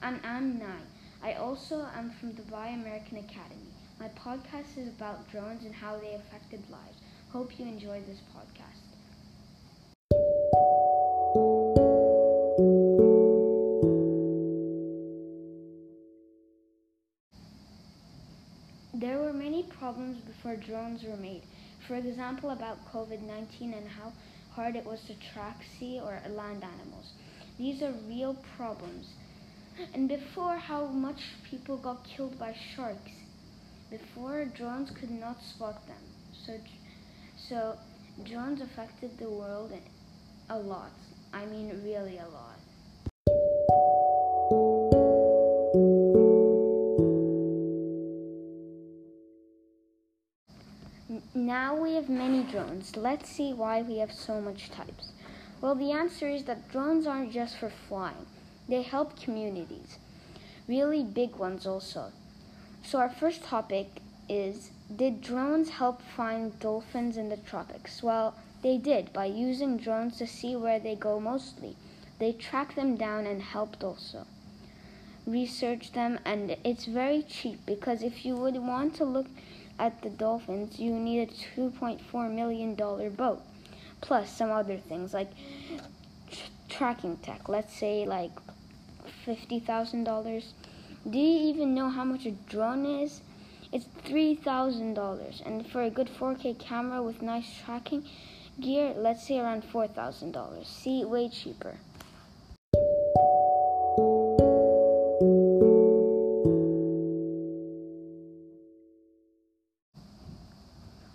I'm I'm nine. I also am from Dubai American Academy. My podcast is about drones and how they affected lives. Hope you enjoy this podcast. There were many problems before drones were made. For example, about COVID 19 and how hard it was to track sea or land animals. These are real problems. And before, how much people got killed by sharks. Before, drones could not spot them. So, so drones affected the world a lot. I mean, really a lot. Now we have many drones. Let's see why we have so much types. Well, the answer is that drones aren't just for flying. They help communities. Really big ones also. So our first topic is did drones help find dolphins in the tropics? Well, they did by using drones to see where they go mostly. They tracked them down and helped also research them and it's very cheap because if you would want to look at the dolphins you need a 2.4 million dollar boat plus some other things like tr- tracking tech. Let's say like $50,000 do you even know how much a drone is? It's $3,000 and for a good 4K camera with nice tracking gear let's say around $4,000 see way cheaper.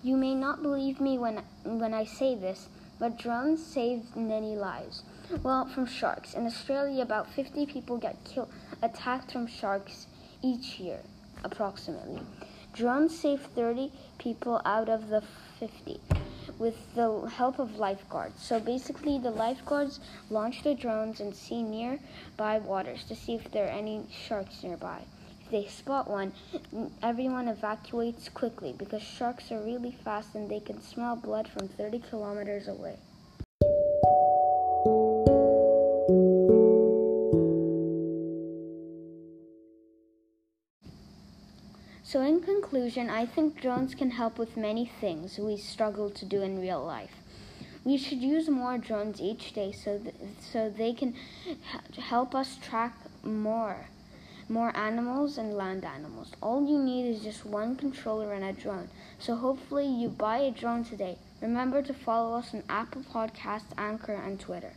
You may not believe me when, when I say this, but drones saved many lives. Well, from sharks. In Australia, about 50 people get killed, attacked from sharks each year, approximately. Drones save 30 people out of the 50 with the help of lifeguards. So basically, the lifeguards launch the drones and see nearby waters to see if there are any sharks nearby. If they spot one, everyone evacuates quickly because sharks are really fast and they can smell blood from 30 kilometers away. So, in conclusion, I think drones can help with many things we struggle to do in real life. We should use more drones each day so, th- so they can h- help us track more more animals and land animals. All you need is just one controller and a drone. So hopefully you buy a drone today. Remember to follow us on Apple Podcasts, Anchor, and Twitter.